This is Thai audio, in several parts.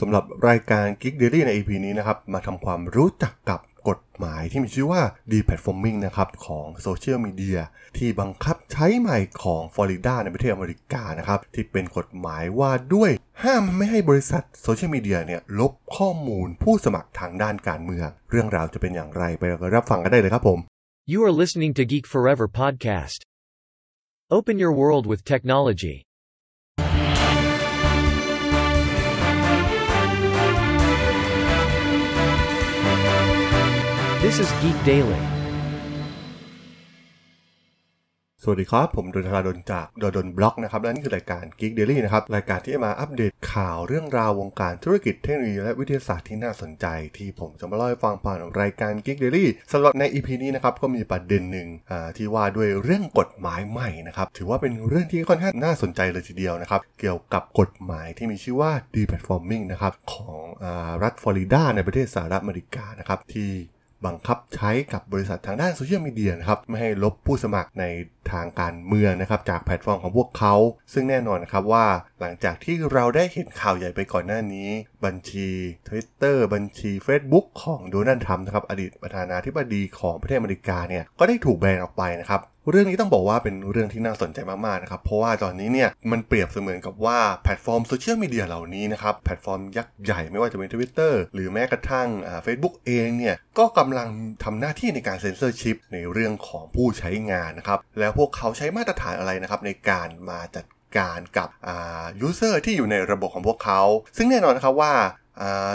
สำหรับรายการ Geek Daily ใน EP นี้นะครับ มาทำความรู้จักกับกฎหมายที่มีชื่อว่า Deplatforming นะครับ ของโซเชียลมีเดียที่บังคับใช้ใหม่ของฟลอริดาในประเทศอเมริกานะครับ ที่เป็นกฎหมายว่าด้วยห้ามไม่ให้บริษัทโซเชียลมีเดียเนี่ยลบข้อมูลผู้สมัครทางด้านการเมือง เรื่องราวจะเป็นอย่างไรไปรับฟังกันได้เลยครับผม You are listening to Geek Forever podcast. Open your world with technology. This is Geek Daily. สวัสดีครับ ผมดนทราดนจากดดนบล็อกนะครับ และนี่คือรายการ Geek Daily นะครับ รายการที่มาอัปเดตข่าวเรื่องราววงการธุรกิจเทคโนโลยีและวิทยาศาสตร์ที่น่าสนใจ ที่ผมจะมาเล่าให้ฟังผ่านรายการ Geek Daily สำหรับใน EP นี้นะครับ ก็มีประเด็นหนึ่งที่ว่าด้วยเรื่องกฎหมายใหม่นะครับ ถือว่าเป็นเรื่องที่ค่อนข้างน่าสนใจเลยทีเดียวนะครับ เกี่ยวกับกฎหมายที่มีชื่อว่า Deplatforming นะครับของอรัฐฟลอริดาในประเทศสหรัฐอเมริกานะครับที่ บังคับใช้กับบริษัททางด้านโซเชียลมีเดียนะครับไม่ให้ลบผู้สมัครในทางการเมืองนะครับจากแพลตฟอร์มของพวกเขา ซึ่งแน่นอนนะครับว่าหลังจากที่เราได้เห็นข่าวใหญ่ไปก่อนหน้านี้ บัญชี Twitter บัญชี Facebook ของโดนัลด์ทรัมป์นะครับอดีตประธานาธิบดีของประเทศอเมริกาเนี่ยก็ได้ถูกแบนออกไปนะครับเรื่องนี้ต้องบอกว่าเป็นเรื่องที่น่าสนใจมากๆนะครับเพราะว่าตอนนี้เนี่ยมันเปรียบเสมือนกับว่าแพลตฟอร์มโซเชียลมีเดียเหล่านี้นะครับแพลตฟอร์มยักษ์ใหญ่ไม่ว่าจะเป็น Twitter หรือแม้กระทั่งเฟซบุ๊กเองเนี่ยก็กำลังทำหน้าที่ในการเซ็นเซอร์ชิพในเรื่องของผู้ใช้งานนะครับแล้วพวกเขาใช้มาตรฐานอะไรนะครับในการมาจัด การกับ user ที่อยู่ในระบบของพวกเขา ซึ่งแน่นอนนะครับว่า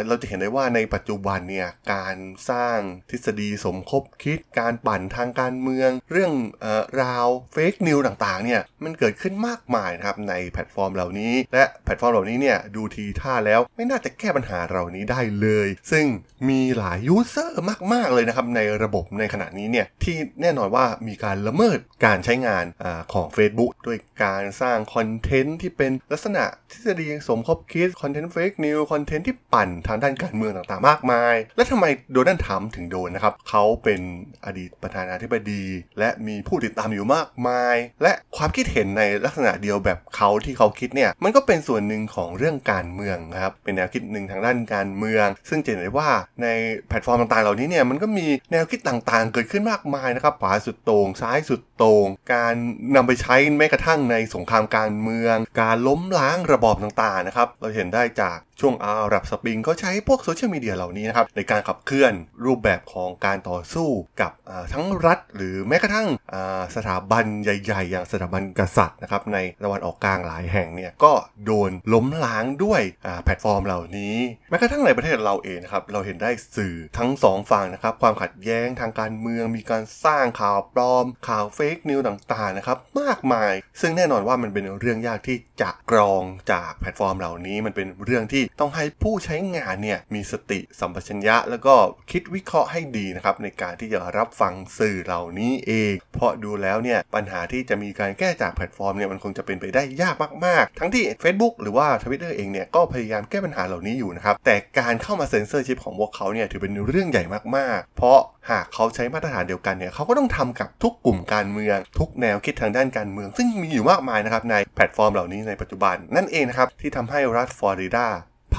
เราจะเห็นได้ว่าในปัจจุบันเนี่ยการสร้างทฤษฎีสมคบคิดการปั่นทางการเมือง เรื่องอราว fake news ต่างๆเนี่ยมันเกิดขึ้นมากมายนะครับในแพลตฟอร์มเหล่านี้ และแพลตฟอร์มเหล่านี้เนี่ยดูทีท่าแล้วไม่น่าจะแก้ปัญหาเหล่านี้ได้เลย ซึ่งมีหลาย user มากๆเลยนะครับในระบบในขณะนี้เนี่ยที่แน่นอนว่ามีการละเมิดการใช้งานของ Facebook ด้วยการสร้างคอนเทนต์ที่เป็นลักษณะทฤษฎีสมคบคิดคอนเทนต์ fake news คอนเทนต์ที่ปั่นทางด้านการเมืองต่างๆ มากมาย และทำไมโดนัลด์ทรัมป์ถึงโดนนะครับ เขาเป็นอดีตประธานาธิบดี และมีผู้ติดตามอยู่มากมาย และความคิดเห็นในลักษณะเดียวแบบเขาที่เขาคิดเนี่ย มันก็เป็นส่วนหนึ่งของเรื่องการเมืองครับ เป็นแนวคิดหนึ่งทางด้านการเมือง ซึ่งจะเห็นได้ว่าในแพลตฟอร์มต่างๆ เหล่านี้เนี่ย มันก็มีแนวคิดต่างๆ เกิดขึ้นมากมายนะครับ ขวาสุดโต่ง ซ้ายสุดโต่ง การนำไปใช้แม้กระทั่งในสงครามการเมือง การล้มล้างระบอบต่างๆ นะครับ เราเห็นได้จาก ช่วงอาหรับสปริงเขาใช้พวกโซเชียลมีเดียเหล่านี้นะครับในการขับเคลื่อนรูปแบบของการต่อสู้กับทั้งรัฐ หรือแม้กระทั่งสถาบันใหญ่ๆ อย่างสถาบันกษัตริย์นะครับในตะวันออกกลางหลายแห่งเนี่ยก็โดนล้มล้างด้วยแพลตฟอร์มเหล่านี้ แม้กระทั่งในประเทศเราเองนะครับเราเห็นได้สื่อทั้งสองฝั่งนะครับความขัดแย้งทางการเมืองมีการสร้างข่าวปลอม ข่าว fake news ต่างๆนะครับมากมาย ซึ่งแน่นอนว่ามันเป็นเรื่องยากที่จะกรองจากแพลตฟอร์มเหล่านี้มันเป็นเรื่องที่ต้องให้ผู้ใช้งานเนี่ยมีสติสัมปชัญญะ แล้วก็คิดวิเคราะห์ให้ดีนะครับในการที่จะรับฟังสื่อเหล่านี้เอง เพราะดูแล้วเนี่ยปัญหาที่จะมีการแก้จากแพลตฟอร์มเนี่ยมันคงจะเป็นไปได้ยากมากๆ ทั้งที่ Facebook หรือว่า Twitter เองเนี่ยก็พยายามแก้ปัญหาเหล่านี้อยู่นะครับแต่การเข้ามาเซ็นเซอร์ชิพของพวกเขาเนี่ยถือเป็นเรื่องใหญ่มากๆ เพราะหากเขาใช้มาตรฐานเดียวกันเนี่ยเขาก็ต้องทำกับทุกกลุ่มการเมือง ทุกแนวคิดทางด้านการเมือง ซึ่งมีอยู่มากมายนะครับในแพลตฟอร์มเหล่านี้ในปัจจุบันนั่นเองนะครับที่ทำให้รัฐฟลอริดา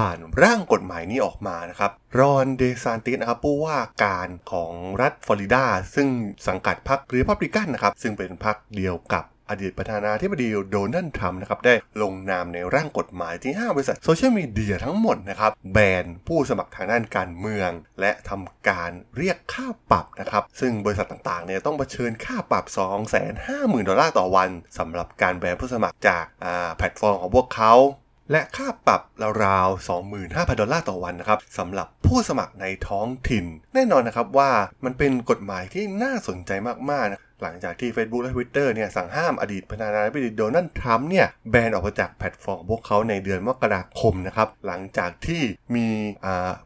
ผ่านร่างกฎหมายนี้ออกมานะครับรอนเดซานติสนะครับผู้ว่าการของรัฐฟลอริดา ซึ่งสังกัดพรรครีพับลิกันนะครับ ซึ่งเป็นพรรคเดียวกับอดีตประธานาธิบดีโดนัลด์ทรัมป์นะครับได้ลงนามในร่างกฎหมายที่ห้ามบริษัทโซเชียลมีเดียทั้งหมดนะครับแบนผู้สมัครทางด้านการเมือง และทำการเรียกค่าปรับนะครับซึ่งบริษัทต่างๆเนี่ยต้องเผชิญค่าปรับ 250,000 ดอลลาร์ต่อวันสำหรับการแบนผู้สมัครจากแพลตฟอร์มของพวกเขา และค่าปรับราวๆ25,000 ดอลลาร์ต่อวันนะครับสำหรับผู้สมัครในท้องถิ่น แน่นอนนะครับว่ามันเป็นกฎหมายที่น่าสนใจมากๆนะ หลังจากที่ Facebook และ Twitter เนี่ยสั่งห้ามอดีตประธานาธิบดีโดนัลด์ทรัมป์เนี่ยแบนออกมาจากแพลตฟอร์มพวกเขาในเดือนมกราคมนะครับ หลังจากที่มี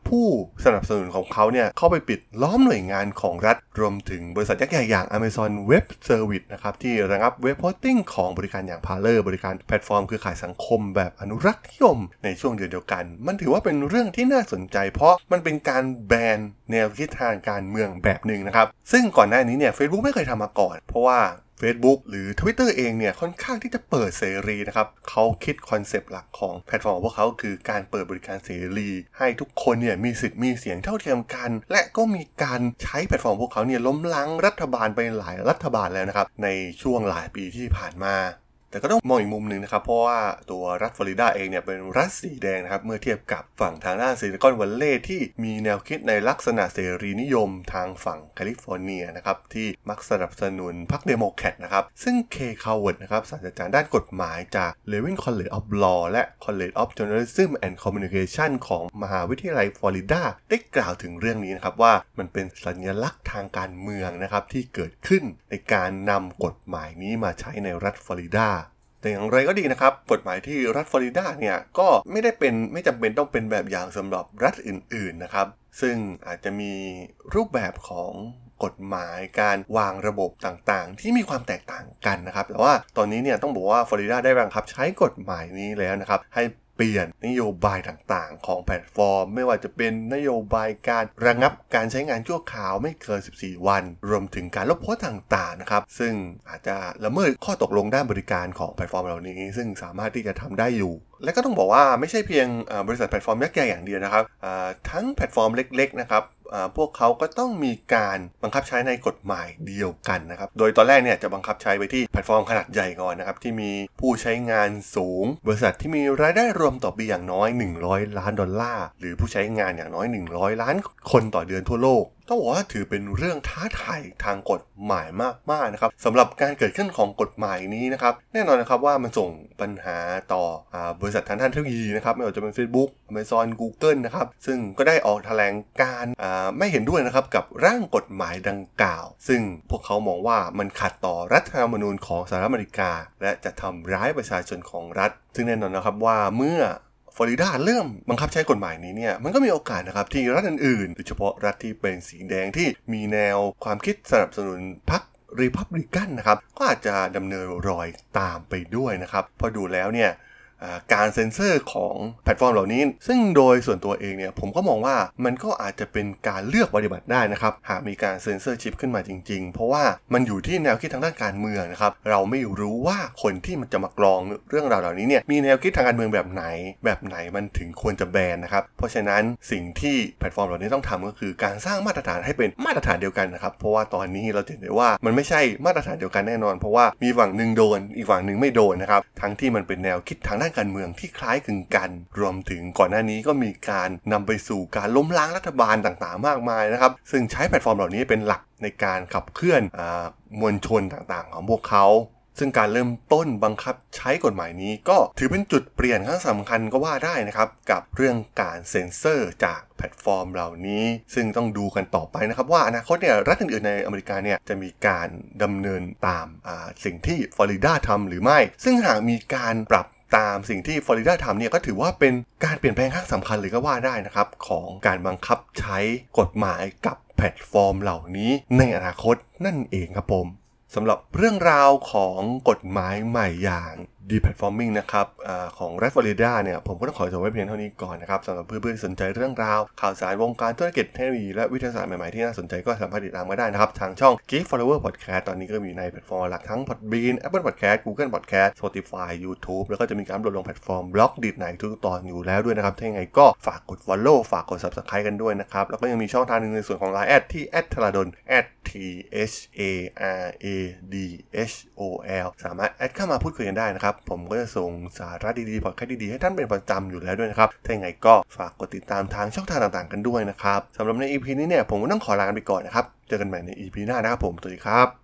ผู้สนับสนุนของเขาเนี่ยเข้าไปปิดล้อมหน่วยงานของรัฐ รวมถึงบริษัทยักษ์ใหญ่อย่าง Amazon Web Service นะครับที่ระงับ web hosting ของบริการอย่าง Parler บริการแพลตฟอร์มเครือข่ายสังคมแบบอนุรักษ์นิยม ในช่วงเดือนเดียวกัน มันถือว่าเป็นเรื่องที่น่าสนใจ เพราะมันเป็นการแบนแนวคิดทางการเมืองแบบหนึ่งนะครับซึ่งก่อนหน้านี้เนี่ย Facebook ไม่เคยทำมาก่อนเพราะว่า Facebook หรือ Twitter เองเนี่ย ค่อนข้างที่จะเปิดเสรีนะครับเขาคิดคอนเซปต์หลักของแพลตฟอร์มของพวกเขาคือการเปิดบริการเสรี ให้ทุกคนเนี่ยมีสิทธิ์มีเสียงเท่าเทียมกัน และก็มีการใช้แพลตฟอร์มพวกเขาเนี่ยล้มล้างรัฐบาลไปหลายรัฐบาลแล้วนะครับในช่วงหลายปีที่ผ่านมา แต่ก็ต้องมองอีกมุมหนึ่งนะครับ เพราะว่าตัวรัฐฟลอริดาเองเนี่ยเป็นรัฐสีแดงนะครับ เมื่อเทียบกับฝั่งทางด้านซิลิคอนวัลเลย์ที่มีแนวคิดในลักษณะเสรีนิยมทางฝั่งแคลิฟอร์เนียนะครับ ที่มักสนับสนุนพรรคเดโมแครตนะครับ ซึ่งเคลย์ คัลเวิร์ตนะครับศาสตราจารย์ด้านกฎหมายจาก Levin College of Law และ College of Journalism and Communication ของมหาวิทยาลัยฟลอริดาได้กล่าวถึงเรื่องนี้นะครับว่ามันเป็นสัญลักษณ์ทางการเมืองนะครับที่เกิดขึ้นในการนำกฎหมายนี้มาใช้ในรัฐฟลอริดา แต่อย่างไรก็ดีนะครับ กฎหมายที่รัฐฟลอริดาเนี่ยก็ไม่ได้เป็นไม่จำเป็นต้องเป็นแบบอย่างสำหรับรัฐอื่นๆนะครับ ซึ่งอาจจะมีรูปแบบของกฎหมายการวางระบบต่างๆ ที่มีความแตกต่างกันนะครับ แต่ว่าตอนนี้เนี่ยต้องบอกว่าฟลอริดาได้บังคับใช้กฎหมายนี้แล้วนะครับ ให้ เปลี่ยนนโยบายต่างๆ ของแพลตฟอร์ม ไม่ว่าจะเป็นนโยบายการระงับการใช้งานชั่วคราวไม่เกิน 14 วัน รวมถึงการลบโพสต์ต่างๆนะครับซึ่งอาจจะละเมิดข้อตกลงด้านบริการของแพลตฟอร์มเหล่านี้ ซึ่งสามารถที่จะทำได้อยู่ และก็ต้องบอกว่าไม่ใช่เพียงบริษัทแพลตฟอร์มยักษ์ใหญ่อย่างเดียวนะครับทั้งแพลตฟอร์มเล็กๆนะครับพวกเขาก็ต้องมีการบังคับใช้ในกฎหมายเดียวกันนะครับ โดยตอนแรกเนี่ยจะบังคับใช้ไปที่แพลตฟอร์มขนาดใหญ่ก่อนนะครับ ที่มีผู้ใช้งานสูง บริษัทที่มีรายได้รวมต่อปีอย่างน้อย 100 ล้านดอลลาร์ หรือผู้ใช้งานอย่างน้อย 100 ล้านคนต่อเดือนทั่วโลก ต้องบอกว่าถือเป็นเรื่องท้าทายทางกฎหมายมากๆนะครับสำหรับการเกิดขึ้นของกฎหมายนี้นะครับแน่นอนนะครับว่ามันส่งปัญหาต่อบริษัททางด้านเทคโนโลยีนะครับไม่ว่าจะเป็น Facebook Amazon Google นะครับซึ่งก็ได้ออกแถลงการไม่เห็นด้วยนะครับกับร่างกฎหมายดังกล่าว ซึ่งพวกเขามองว่ามันขัดต่อรัฐธรรมนูญของสหรัฐอเมริกา และจะทำร้ายประชาชนของรัฐ ซึ่งแน่นอนนะครับว่าเมื่อ ฟลอริดาเริ่มบังคับใช้กฎหมายนี้เนี่ยมันก็มีโอกาสนะครับที่รัฐอื่นๆโดยเฉพาะรัฐที่เป็นสีแดงที่มีแนวความคิดสนับสนุนพรรครีพับลิกันนะครับก็อาจจะดำเนินรอยตามไปด้วยนะครับพอดูแล้วเนี่ย การเซ็นเซอร์ของแพลตฟอร์มเหล่านี้ ซึ่งโดยส่วนตัวเองเนี่ยผมก็มองว่ามันก็อาจจะเป็นการเลือกปฏิบัติได้นะครับ หากมีการเซ็นเซอร์ชิปขึ้นมาจริงๆ เพราะว่ามันอยู่ที่แนวคิดทางด้านการเมืองนะครับ เราไม่รู้ว่าคนที่มันจะมากรองเรื่องราวเหล่านี้เนี่ยมีแนวคิดทางการเมืองแบบไหน แบบไหนมันถึงควรจะแบนนะครับ เพราะฉะนั้นสิ่งที่แพลตฟอร์มเหล่านี้ต้องทำก็คือการสร้างมาตรฐานให้เป็นมาตรฐานเดียวกันนะครับ เพราะว่าตอนนี้เราเห็นได้ว่ามันไม่ใช่มาตรฐานเดียวกันแน่นอน เพราะว่ามีฝั่งหนึ่งโดน อีกฝั่งหนึ่งไม่โดนนะครับทั้งที่มันเป็นแนวคิดทางด้านการเมืองที่คล้ายคลึงกัน รวมถึงก่อนหน้านี้ก็มีการนำไปสู่การล้มล้างรัฐบาลต่างๆ มากมายนะครับ ซึ่งใช้แพลตฟอร์มเหล่านี้เป็นหลักในการขับเคลื่อนอมวลชนต่างๆ ของพวกเขาซึ่งการเริ่มต้นบังคับใช้กฎหมายนี้ก็ถือเป็นจุดเปลี่ยนครั้งสำคัญก็ว่าได้นะครับ กับเรื่องการเซ็นเซอร์จากแพลตฟอร์มเหล่านี้ ซึ่งต้องดูกันต่อไปนะครับ ว่าอนาคตเนี่ยรัฐอื่นๆในอเมริกาเนี่ยจะมีการดำเนินตามสิ่งที่ฟลอริดาทำหรือไม่ ซึ่งหากมีการปรับ ตามสิ่งที่ฟลอริดาทำเนี่ยก็ถือว่าเป็นการเปลี่ยนแปลงครั้งสำคัญเลยก็ว่าได้นะครับ ของการบังคับใช้กฎหมายกับแพลตฟอร์มเหล่านี้ในอนาคตนั่นเองครับผมสำหรับเรื่องราวของกฎหมายใหม่อย่าง deplatforming นะครับของรัฐฟลอริดาเนี่ยผมก็ต้องขอจบไว้เพียงเท่านี้ก่อนนะครับสำหรับเพื่อนๆที่สนใจเรื่องราว ข่าวสารวงการธุรกิจเทคโนโลยีและวิทยาศาสตร์ใหม่ๆที่น่าสนใจก็สามารถติดตามมาได้นะครับ ทางช่อง Geek Forever Podcast ตอนนี้ก็มีในแพลตฟอร์มหลักทั้ง Podbean Apple Podcast Google Podcast Spotify YouTube แล้วก็จะมีการโหลดลงแพลตฟอร์ม Blockdit ในทุกตอนอยู่แล้วด้วยนะครับ ถ้าอย่างไรก็ฝากกด follow ฝากกด subscribe กันด้วยนะครับ แล้วก็ยังมีช่องทางนึงในส่วนของ Line แอดที่แอดทราดน t h a r a d h o l สามารถแอดเข้ามาพูดคุยกันได้นะครับผมก็จะส่งสาระดีๆพอดแคสต์ดีๆให้ท่านเป็นประจำอยู่แล้วด้วยนะครับ ถ้าอย่างไรก็ฝากกดติดตามทางช่องทางต่างๆกันด้วยนะครับสำหรับใน EP นี้เนี่ยผมก็ต้องขอลาไปก่อนนะครับ เจอกันใหม่ใน EP หน้านะครับผมสวัสดีครับ